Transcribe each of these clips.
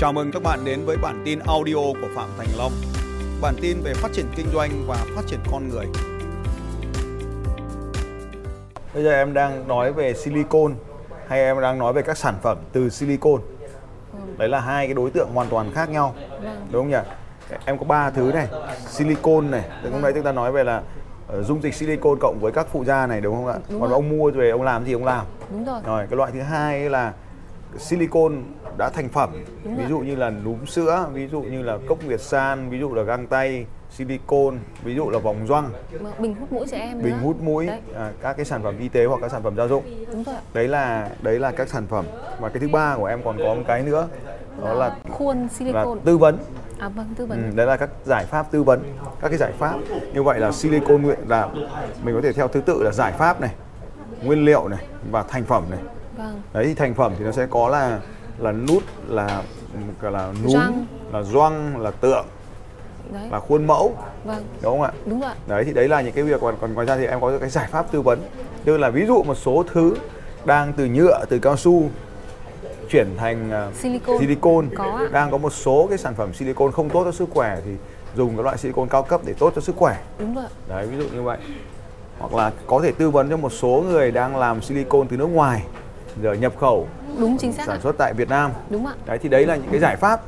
Chào mừng các bạn đến với bản tin audio của Phạm Thành Long. Bản tin về phát triển kinh doanh và phát triển con người. Bây giờ em đang nói về silicon hay em đang nói về các sản phẩm từ silicon. Đấy là hai cái đối tượng hoàn toàn khác nhau. Đúng không nhỉ? Em có ba thứ này, silicon này, từ hôm nay chúng ta nói về là ờ, dung dịch silicon cộng với các phụ gia này đúng không ạ? Đúng Còn rồi. ông mua về ông làm gì ông làm. đúng rồi Rồi cái loại thứ hai là silicon đã thành phẩm, Đúng ví rồi. dụ như là núm sữa, ví dụ như là cốc Việt San, ví dụ là găng tay, silicon, ví dụ là vòng gioăng, Mà bình hút mũi trẻ em bình nữa. hút mũi, đấy à, các cái sản phẩm y tế hoặc các sản phẩm gia dụng. đúng rồi. Đấy là đấy là các sản phẩm. Và cái thứ ba của em còn có một cái nữa, đó là khuôn là silicon tư vấn. à vâng tư Ừ, vấn đấy là các giải pháp tư vấn, các cái giải pháp. Như vậy là silicon nguyện là mình có thể theo thứ tự là giải pháp này, nguyên liệu này và thành phẩm này. vâng đấy thì thành phẩm thì nó sẽ có là là nút là là núm là gioăng là tượng đấy. là khuôn mẫu. Vâng. Đúng không ạ? Đúng rồi ạ. đấy thì đấy là những cái việc còn còn ngoài ra thì em có cái giải pháp tư vấn. Tức là ví dụ một số thứ đang từ nhựa từ cao su chuyển thành à, Silicon. silicon Có ạ. đang có một số cái sản phẩm silicon không tốt cho sức khỏe thì dùng cái loại silicon cao cấp để tốt cho sức khỏe. Đúng rồi đấy ví dụ như vậy. Hoặc là có thể tư vấn cho một số người đang làm silicon từ nước ngoài giờ nhập khẩu đúng chính xác sản xuất tại Việt Nam. Đúng ạ. Đấy thì đấy là những cái giải pháp.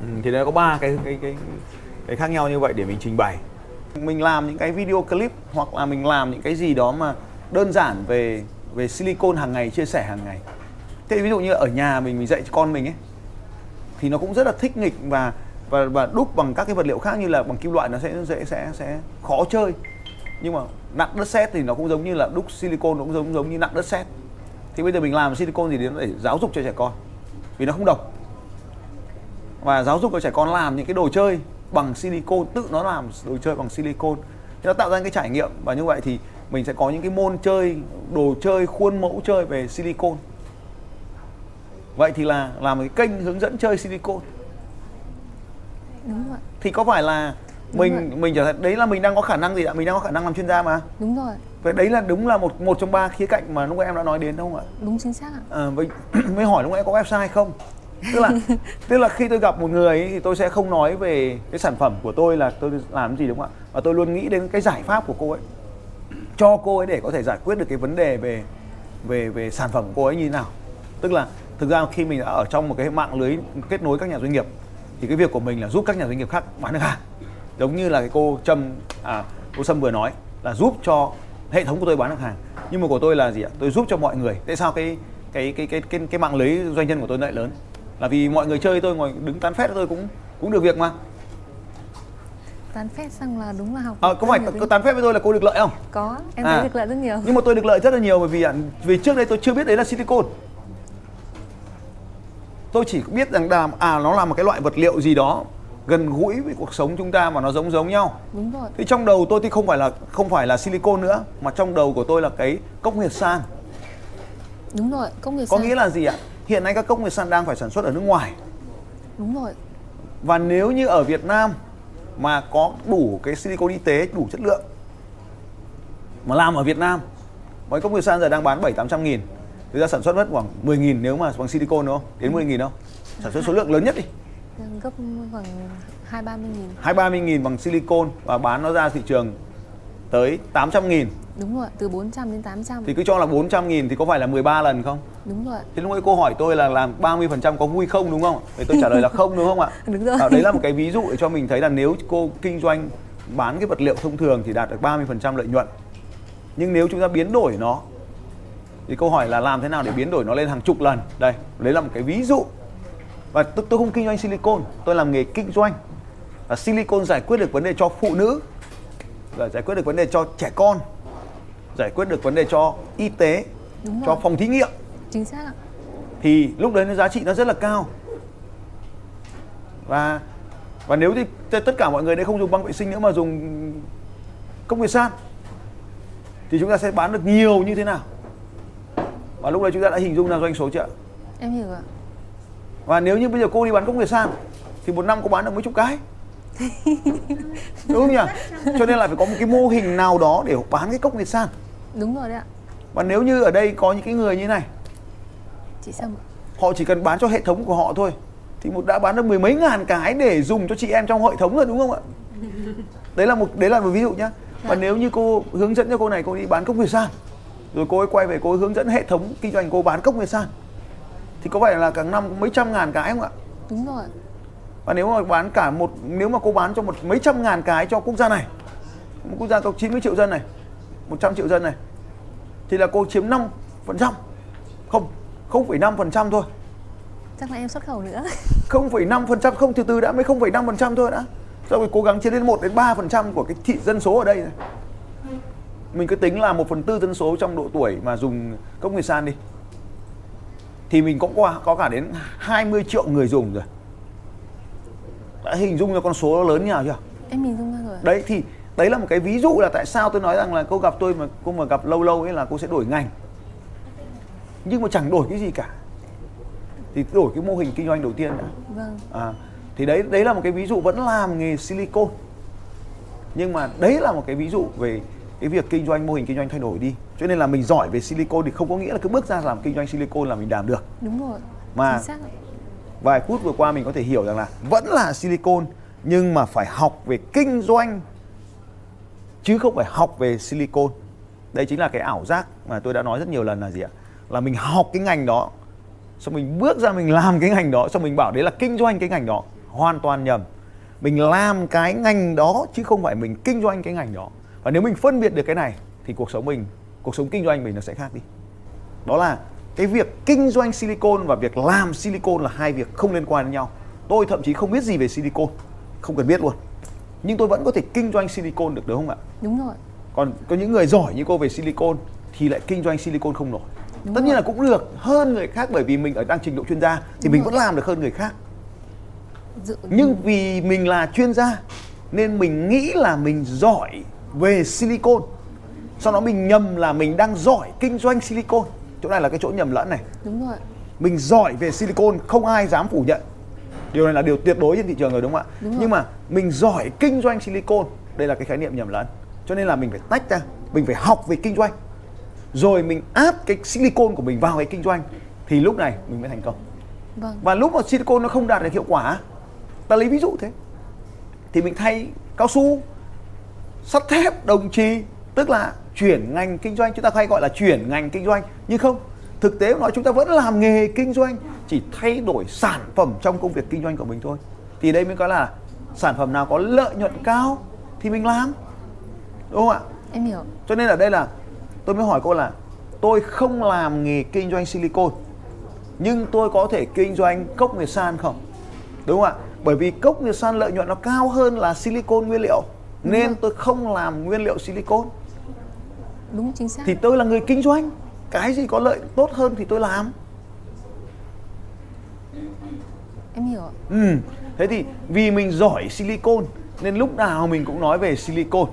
Ừ, thì nó có ba cái cái cái cái khác nhau như vậy để mình trình bày. Mình làm những cái video clip hoặc là mình làm những cái gì đó mà đơn giản về về silicon hàng ngày chia sẻ hàng ngày. Thế ví dụ như ở nhà mình mình dạy con mình ấy thì nó cũng rất là thích nghịch và và và đúc bằng các cái vật liệu khác như là bằng kim loại nó sẽ dễ sẽ sẽ khó chơi. Nhưng mà nặng đất sét thì nó cũng giống như là đúc silicon nó cũng giống giống như nặng đất sét thì bây giờ mình làm silicon gì để để giáo dục cho trẻ con. Vì nó không độc. Và giáo dục cho trẻ con làm những cái đồ chơi bằng silicon tự nó làm đồ chơi bằng silicon thì nó tạo ra cái trải nghiệm. Và như vậy thì mình sẽ có những cái môn chơi đồ chơi khuôn mẫu chơi về silicon vậy thì là làm một cái kênh hướng dẫn chơi silicon đúng rồi. Thì có phải là Đúng mình mình trở thành đấy là mình đang có khả năng gì ạ? Mình đang có khả năng làm chuyên gia mà. Đúng rồi. Vậy đấy là đúng là một một trong ba khía cạnh mà lúc em đã nói đến đúng không ạ? Đúng chính xác ạ. À, với mới hỏi lúc nãy có website không? Tức là tức là khi tôi gặp một người ấy, thì tôi sẽ không nói về cái sản phẩm của tôi là tôi làm gì đúng không ạ? Và tôi luôn nghĩ đến cái giải pháp của cô ấy. Cho cô ấy để có thể giải quyết được cái vấn đề về về về sản phẩm của cô ấy như thế nào. Tức là thực ra khi mình đã ở trong một cái mạng lưới kết nối các nhà doanh nghiệp thì cái việc của mình là giúp các nhà doanh nghiệp khác bán được hàng giống như là cái cô trâm à, cô sâm vừa nói là giúp cho hệ thống của tôi bán được hàng. Nhưng mà của tôi là gì ạ? Tôi giúp cho mọi người. Tại sao cái cái cái cái cái, cái mạng lưới doanh nhân của tôi lại lớn? Là vì mọi người chơi tôi ngồi đứng tán phét tôi cũng cũng được việc mà. Tán phét xong là đúng là học à, có phải có tán phét với tôi là cô được lợi không? Có em À. thấy được lợi rất nhiều. Nhưng mà tôi được lợi rất là nhiều bởi vì vì trước đây tôi chưa biết đấy là silicon tôi chỉ biết rằng là à nó là một cái loại vật liệu gì đó gần gũi với cuộc sống chúng ta mà nó giống giống nhau. Đúng rồi. Thì trong đầu tôi thì không phải là không phải là silicon nữa mà trong đầu của tôi là cái cốc nguyệt san. Đúng rồi công nghiệp có xanh. nghĩa là gì ạ? Hiện nay các cốc nguyệt san đang phải sản xuất ở nước ngoài. Đúng rồi. Và nếu như ở Việt Nam mà có đủ cái silicon y tế đủ chất lượng mà làm ở Việt Nam mấy cốc nguyệt san giờ đang bán 7 800 nghìn Thực ra sản xuất mất khoảng 10 nghìn nếu mà bằng silicon đúng không? Đến 10 nghìn đâu? Sản xuất số lượng lớn nhất đi gấp khoảng hai ba mươi nghìn hai ba mươi nghìn bằng silicon và bán nó ra thị trường tới 800 nghìn đúng rồi từ 400 đến 800 Thì cứ cho là 400 nghìn thì có phải là 13 lần không? đúng rồi Thế lúc ấy cô hỏi tôi là làm 30% có vui không đúng không? Thì tôi trả lời là không đúng không ạ? Đúng rồi. À, đấy là một cái ví dụ để cho mình thấy là nếu cô kinh doanh bán cái vật liệu thông thường thì đạt được 30% lợi nhuận. Nhưng nếu chúng ta biến đổi nó thì câu hỏi là làm thế nào để biến đổi nó lên hàng chục lần? Đây, đấy là một cái ví dụ. Và tôi, tôi không kinh doanh silicon, tôi làm nghề kinh doanh. Và silicon giải quyết được vấn đề cho phụ nữ, rồi giải quyết được vấn đề cho trẻ con, giải quyết được vấn đề cho y tế, Đúng cho rồi. phòng thí nghiệm chính xác ạ thì lúc đấy nó giá trị nó rất là cao và và nếu thì tất cả mọi người đấy không dùng băng vệ sinh nữa mà dùng công nghệ san thì chúng ta sẽ bán được nhiều như thế nào và lúc đấy chúng ta đã hình dung ra doanh số chưa ạ? em hiểu ạ và nếu như bây giờ cô đi bán công nghệ san thì một năm cô bán được mấy chục cái? Đúng không nhỉ? Cho nên là phải có một cái mô hình nào đó để bán cái cốc nghệ san đúng rồi đấy ạ. Và nếu như ở đây có những cái người như này chị sâm họ chỉ cần bán cho hệ thống của họ thôi thì một đã bán được mười mấy ngàn cái để dùng cho chị em trong hệ thống rồi đúng không ạ? Đấy là một đấy là một ví dụ nhá. Và Dạ. nếu như cô hướng dẫn cho cô này cô đi bán cốc nguyệt san rồi cô ấy quay về cô ấy hướng dẫn hệ thống kinh doanh cô bán cốc nguyệt san thì có phải là cả năm mấy trăm ngàn cái không ạ? Đúng rồi. Và nếu mà bán cả một nếu mà cô bán cho một mấy trăm ngàn cái cho quốc gia này một quốc gia có 90 triệu dân này 100 triệu dân này thì là cô chiếm 5 phần trăm không 0,5 phần trăm thôi. Chắc là em xuất khẩu nữa. 0,5 phần trăm không từ từ đã mới 0,5 phần trăm thôi đã. Sau rồi cố gắng chiếm đến 1 đến 3 phần trăm của cái thị dân số ở đây này. mình cứ tính là 1 phần tư dân số trong độ tuổi mà dùng cốc nguyệt san đi thì mình cũng có, có cả đến 20 triệu người dùng rồi. Đã hình dung ra con số lớn như nào chưa? Em hình dung ra rồi đấy thì đấy là một cái ví dụ là tại sao tôi nói rằng là cô gặp tôi mà cô mà gặp lâu lâu ấy là cô sẽ đổi ngành. Nhưng mà chẳng đổi cái gì cả. Thì đổi cái mô hình kinh doanh đầu tiên đã. Vâng. À, thì đấy đấy là một cái ví dụ vẫn làm nghề silicon nhưng mà đấy là một cái ví dụ về cái việc kinh doanh mô hình kinh doanh thay đổi đi. Cho nên là mình giỏi về silicon thì không có nghĩa là cứ bước ra làm kinh doanh silicon là mình làm được. Đúng rồi Mà- vài phút vừa qua mình có thể hiểu rằng là vẫn là silicon nhưng mà phải học về kinh doanh chứ không phải học về silicon đây chính là cái ảo giác mà tôi đã nói rất nhiều lần là gì ạ? Là mình học cái ngành đó xong mình bước ra mình làm cái ngành đó xong mình bảo đấy là kinh doanh cái ngành đó hoàn toàn nhầm. Mình làm cái ngành đó chứ không phải mình kinh doanh cái ngành đó và nếu mình phân biệt được cái này thì cuộc sống mình cuộc sống kinh doanh mình nó sẽ khác đi. Đó là cái việc kinh doanh silicon và việc làm silicon là hai việc không liên quan đến nhau. Tôi thậm chí không biết gì về silicon không cần biết luôn. Nhưng tôi vẫn có thể kinh doanh silicon được đúng không ạ? Đúng rồi. Còn có những người giỏi như cô về silicon thì lại kinh doanh silicon không nổi. Đúng tất rồi. nhiên là cũng được hơn người khác bởi vì mình ở đang trình độ chuyên gia thì Đúng mình rồi. vẫn làm được hơn người khác. Dự... nhưng vì mình là chuyên gia nên mình nghĩ là mình giỏi về silicon. Sau đó mình nhầm là mình đang giỏi kinh doanh silicon. Chỗ này là cái chỗ nhầm lẫn này. Đúng rồi mình giỏi về silicon không ai dám phủ nhận. Điều này là điều tuyệt đối trên thị trường rồi đúng không ạ? Đúng rồi. nhưng mà mình giỏi kinh doanh silicon. Đây là cái khái niệm nhầm lẫn. Cho nên là mình phải tách ra. Mình phải học về kinh doanh. Rồi mình áp cái silicon của mình vào cái kinh doanh. Thì lúc này mình mới thành công. Vâng. Và lúc mà silicon nó không đạt được hiệu quả ta lấy ví dụ thế. Thì mình thay cao su sắt thép đồng trì tức là chuyển ngành kinh doanh. Chúng ta hay gọi là chuyển ngành kinh doanh nhưng không thực tế nói chúng ta vẫn làm nghề kinh doanh chỉ thay đổi sản phẩm trong công việc kinh doanh của mình thôi. Thì đây mới có là sản phẩm nào có lợi nhuận cao thì mình làm đúng không ạ? Em hiểu. Cho nên ở đây là tôi mới hỏi cô là tôi không làm nghề kinh doanh silicon nhưng tôi có thể kinh doanh cốc nguyệt san không? Đúng không ạ? Bởi vì cốc nguyệt san lợi nhuận nó cao hơn là silicon nguyên liệu nên tôi không làm nguyên liệu silicon đúng chính xác. Thì tôi là người kinh doanh. Cái gì có lợi tốt hơn thì tôi làm. Em hiểu ừ. thế thì vì mình giỏi silicon nên lúc nào mình cũng nói về silicon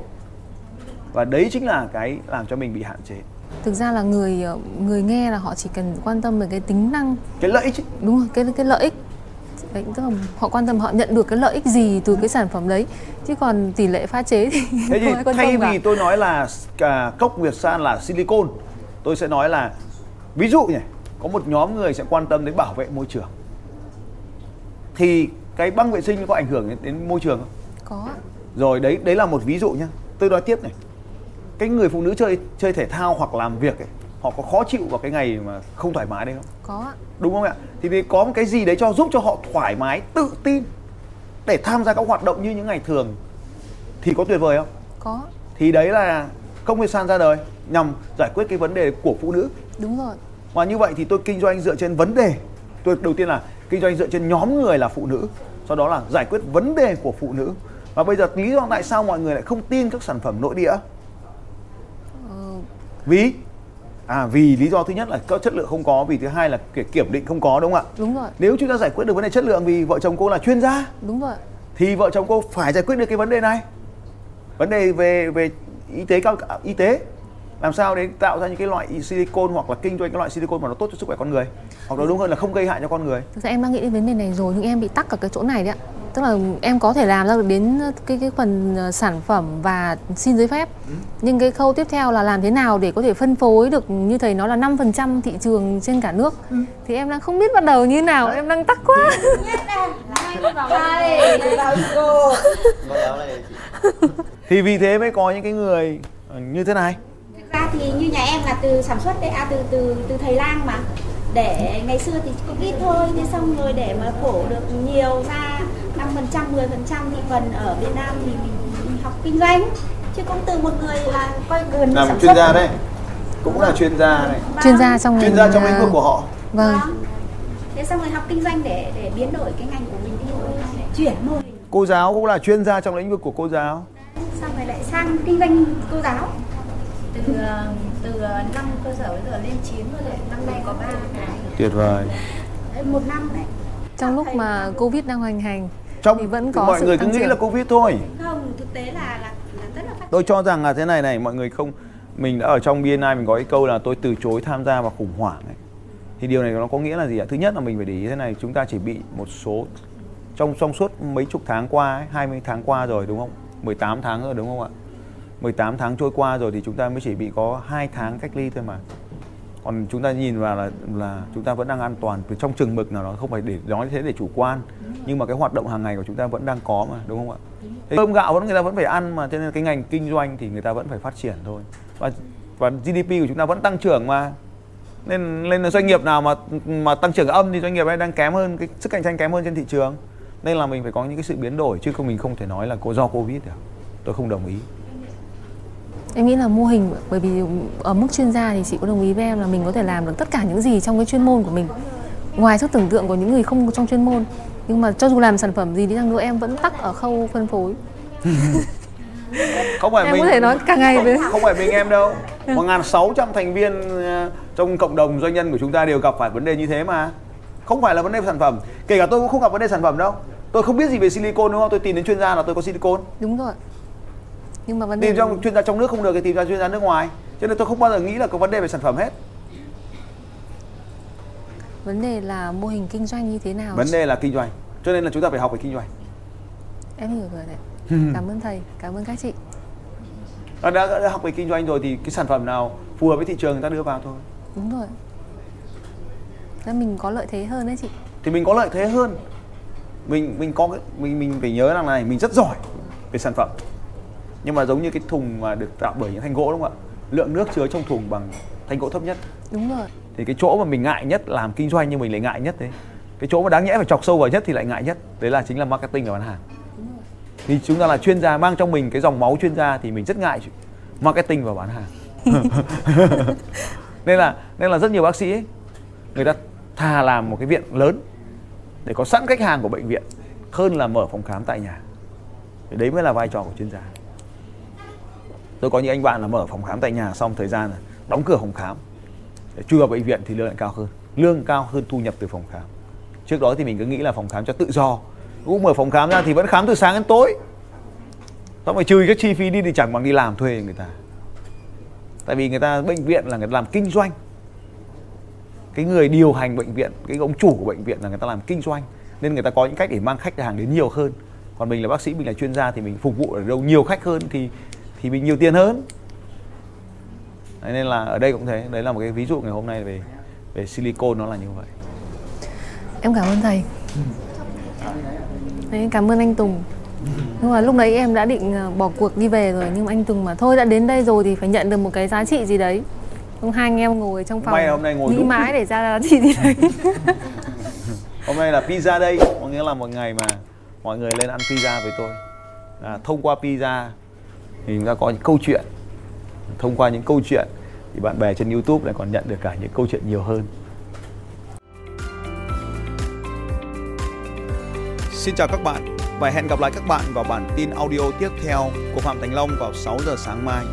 và đấy chính là cái làm cho mình bị hạn chế. Thực ra là người ờ, người nghe là họ chỉ cần quan tâm về cái tính năng. Cái lợi ích ấy, đúng rồi cái cái lợi ích đấy, tức là họ quan tâm họ nhận được cái lợi ích gì từ cái sản phẩm đấy chứ còn tỷ lệ pha chế thì Thế thì không thay tâm cả vì tôi nói là cả cốc Việt San là silicon, tôi sẽ nói là ví dụ nhỉ, có một nhóm người sẽ quan tâm đến bảo vệ môi trường. Thì cái băng vệ sinh có ảnh hưởng đến, đến môi trường không? có. Rồi đấy đấy là một ví dụ nhá. Tôi nói tiếp này. Cái người phụ nữ chơi chơi thể thao hoặc làm việc ấy, họ có khó chịu vào cái ngày mà không thoải mái đấy không? có ạ. Đúng không ạ? Thì vì có một cái gì đấy cho giúp cho họ thoải mái, tự tin để tham gia các hoạt động như những ngày thường thì có tuyệt vời không? có thì đấy là công nghệ san ra đời nhằm giải quyết cái vấn đề của phụ nữ đúng rồi và như vậy thì tôi kinh doanh dựa trên vấn đề tôi đầu tiên là kinh doanh dựa trên nhóm người là phụ nữ sau đó là giải quyết vấn đề của phụ nữ và bây giờ lý do tại sao mọi người lại không tin các sản phẩm nội địa ờ, vì à vì lý do thứ nhất là có chất lượng không có vì thứ hai là kiểm định không có đúng không ạ? Đúng rồi. Nếu chúng ta giải quyết được vấn đề chất lượng vì vợ chồng cô là chuyên gia đúng rồi. thì vợ chồng cô phải giải quyết được cái vấn đề này. Vấn đề về về y tế cao y tế. Làm sao để tạo ra những cái loại silicon hoặc là kinh doanh cái loại silicon mà nó tốt cho sức khỏe con người? Hoặc là đúng hơn là không gây hại cho con người. Thực ra em đang nghĩ đến vấn đề này rồi nhưng em bị tắc ở cái chỗ này đấy ạ tức là em có thể làm ra được đến cái cái phần ờ, sản phẩm và xin giấy phép. Ừ. nhưng cái khâu tiếp theo là làm thế nào để có thể phân phối được như thầy nói là 5% thị trường trên cả nước. Ừ. thì em đang không biết bắt đầu như nào Đấy. em đang tắc quá. Thì vì thế mới có những cái người ờ, như thế này. Thực ra thì như nhà em là từ sản xuất đấy à từ từ từ thầy lang mà. Để ngày xưa thì cũng ít thôi thế xong rồi để mà phổ được nhiều ra 5% 10% thì phần ở Việt Nam thì mình học kinh doanh. Chứ không từ một người là coi gần làm chuyên gia đấy. Cũng là chuyên gia này vâng. chuyên gia trong chuyên gia trong lĩnh vực của họ. vâng. vâng. Thế xong rồi học kinh doanh để để biến đổi cái ngành của mình đi. Để chuyển mô hình. Cô giáo cũng là chuyên gia trong lĩnh vực của cô giáo. Xong rồi lại sang kinh doanh cô giáo. Từ ờ, từ ờ, năm cơ sở bây giờ lên 9 rồi năm nay có 3 cái tuyệt vời. Một năm này. Trong lúc mà covid đang hoành hành trong thì vẫn có mọi người cứ nghĩ là covid thôi. Không thực tế là là, là rất là phát tôi cho rằng là thế này này mọi người không mình đã ở trong BNI mình có cái câu là tôi từ chối tham gia vào khủng hoảng ấy. thì điều này nó có nghĩa là gì ạ? Thứ nhất là mình phải để ý thế này chúng ta chỉ bị một số trong trong suốt mấy chục tháng qua ấy, 20 tháng qua rồi đúng không? 18 tháng rồi đúng không ạ? 18 tháng trôi qua rồi thì chúng ta mới chỉ bị có hai tháng cách ly thôi mà còn chúng ta nhìn vào là là chúng ta vẫn đang an toàn từ trong chừng mực nào đó không phải để nói thế để chủ quan. Nhưng mà cái hoạt động hàng ngày của chúng ta vẫn đang có mà đúng không ạ? Thế cơm gạo vẫn người ta vẫn phải ăn mà cho nên cái ngành kinh doanh thì người ta vẫn phải phát triển thôi. Và và GDP của chúng ta vẫn tăng trưởng mà. Nên nên là doanh nghiệp nào mà mà tăng trưởng âm thì doanh nghiệp ấy đang kém hơn cái sức cạnh tranh kém hơn trên thị trường. Nên là mình phải có những cái sự biến đổi chứ không mình không thể nói là do covid được tôi không đồng ý Em nghĩ là mô hình bởi vì ở mức chuyên gia thì chị có đồng ý với em là mình có thể làm được tất cả những gì trong cái chuyên môn của mình. Ngoài sức tưởng tượng của những người không trong chuyên môn nhưng mà cho dù làm sản phẩm gì đi chăng nữa em vẫn tắc ở khâu phân phối. Không phải em mình có thể nói cả ngày với không phải mình em đâu. Một ngàn sáu trăm thành viên ờ, trong cộng đồng doanh nhân của chúng ta đều gặp phải vấn đề như thế mà. Không phải là vấn đề sản phẩm. Kể cả tôi cũng không gặp vấn đề sản phẩm đâu. Tôi không biết gì về silicon đúng không? Tôi tìm đến chuyên gia là tôi có silicon đúng rồi nhưng mà vấn đề tìm trong chuyên gia trong nước không được thì tìm ra chuyên gia nước ngoài. Cho nên tôi không bao giờ nghĩ là có vấn đề về sản phẩm hết. Vấn đề là mô hình kinh doanh như thế nào vấn đề là kinh doanh. Cho nên là chúng ta phải học về kinh doanh. Em hiểu rồi đấy. Cảm ơn thầy cảm ơn các chị. Đã, đã, đã học về kinh doanh rồi thì cái sản phẩm nào phù hợp với thị trường người ta đưa vào thôi. Đúng rồi. Nên mình có lợi thế hơn đấy chị. Thì mình có lợi thế hơn. Mình mình có mình mình phải nhớ rằng này mình rất giỏi về sản phẩm nhưng mà giống như cái thùng mà được tạo bởi những thanh gỗ đúng không ạ? Lượng nước chứa trong thùng bằng thanh gỗ thấp nhất. Đúng rồi. Thì cái chỗ mà mình ngại nhất làm kinh doanh nhưng mình lại ngại nhất đấy. Cái chỗ mà đáng nhẽ phải chọc sâu vào nhất thì lại ngại nhất. Đấy là chính là marketing và bán hàng. Thì chúng ta là chuyên gia mang trong mình cái dòng máu chuyên gia thì mình rất ngại marketing và bán hàng. Nên là nên là rất nhiều bác sĩ ấy, người ta thà làm một cái viện lớn để có sẵn khách hàng của bệnh viện hơn là mở phòng khám tại nhà. Đấy mới là vai trò của chuyên gia tôi có những anh bạn là mở phòng khám tại nhà xong thời gian là đóng cửa phòng khám. Để chui vào bệnh viện thì lương lại cao hơn. Lương cao hơn thu nhập từ phòng khám. Trước đó thì mình cứ nghĩ là phòng khám cho tự do. Cũng mở phòng khám ra thì vẫn khám từ sáng đến tối. Xong rồi trừ các chi phí đi thì chẳng bằng đi làm thuê người ta. Tại vì người ta, bệnh viện là người ta làm kinh doanh. Cái người điều hành bệnh viện, cái ông chủ của bệnh viện là người ta làm kinh doanh. Nên người ta có những cách để mang khách hàng đến nhiều hơn. Còn mình là bác sĩ, mình là chuyên gia thì mình phục vụ ở đâu nhiều khách hơn thì thì mình nhiều tiền hơn. Đấy, nên là ở đây cũng thế. Đấy là một cái ví dụ ngày hôm nay về về silicon nó là như vậy. Em cảm ơn thầy. Đấy, cảm ơn anh Tùng. Nhưng mà lúc đấy em đã định ờ, bỏ cuộc đi về rồi nhưng mà anh Tùng mà thôi đã đến đây rồi thì phải nhận được một cái giá trị gì đấy. Không hai anh em ngồi trong phòng May hôm nay ngồi nghĩ đúng. mãi để ra giá trị gì đấy. Hôm nay là pizza đây. Có nghĩa là một ngày mà mọi người lên ăn pizza với tôi. À, thông qua pizza thì chúng ta có những câu chuyện thông qua những câu chuyện thì bạn bè trên YouTube lại còn nhận được cả những câu chuyện nhiều hơn Xin chào các bạn và hẹn gặp lại các bạn vào bản tin audio tiếp theo của Phạm Thành Long vào 6 giờ sáng mai.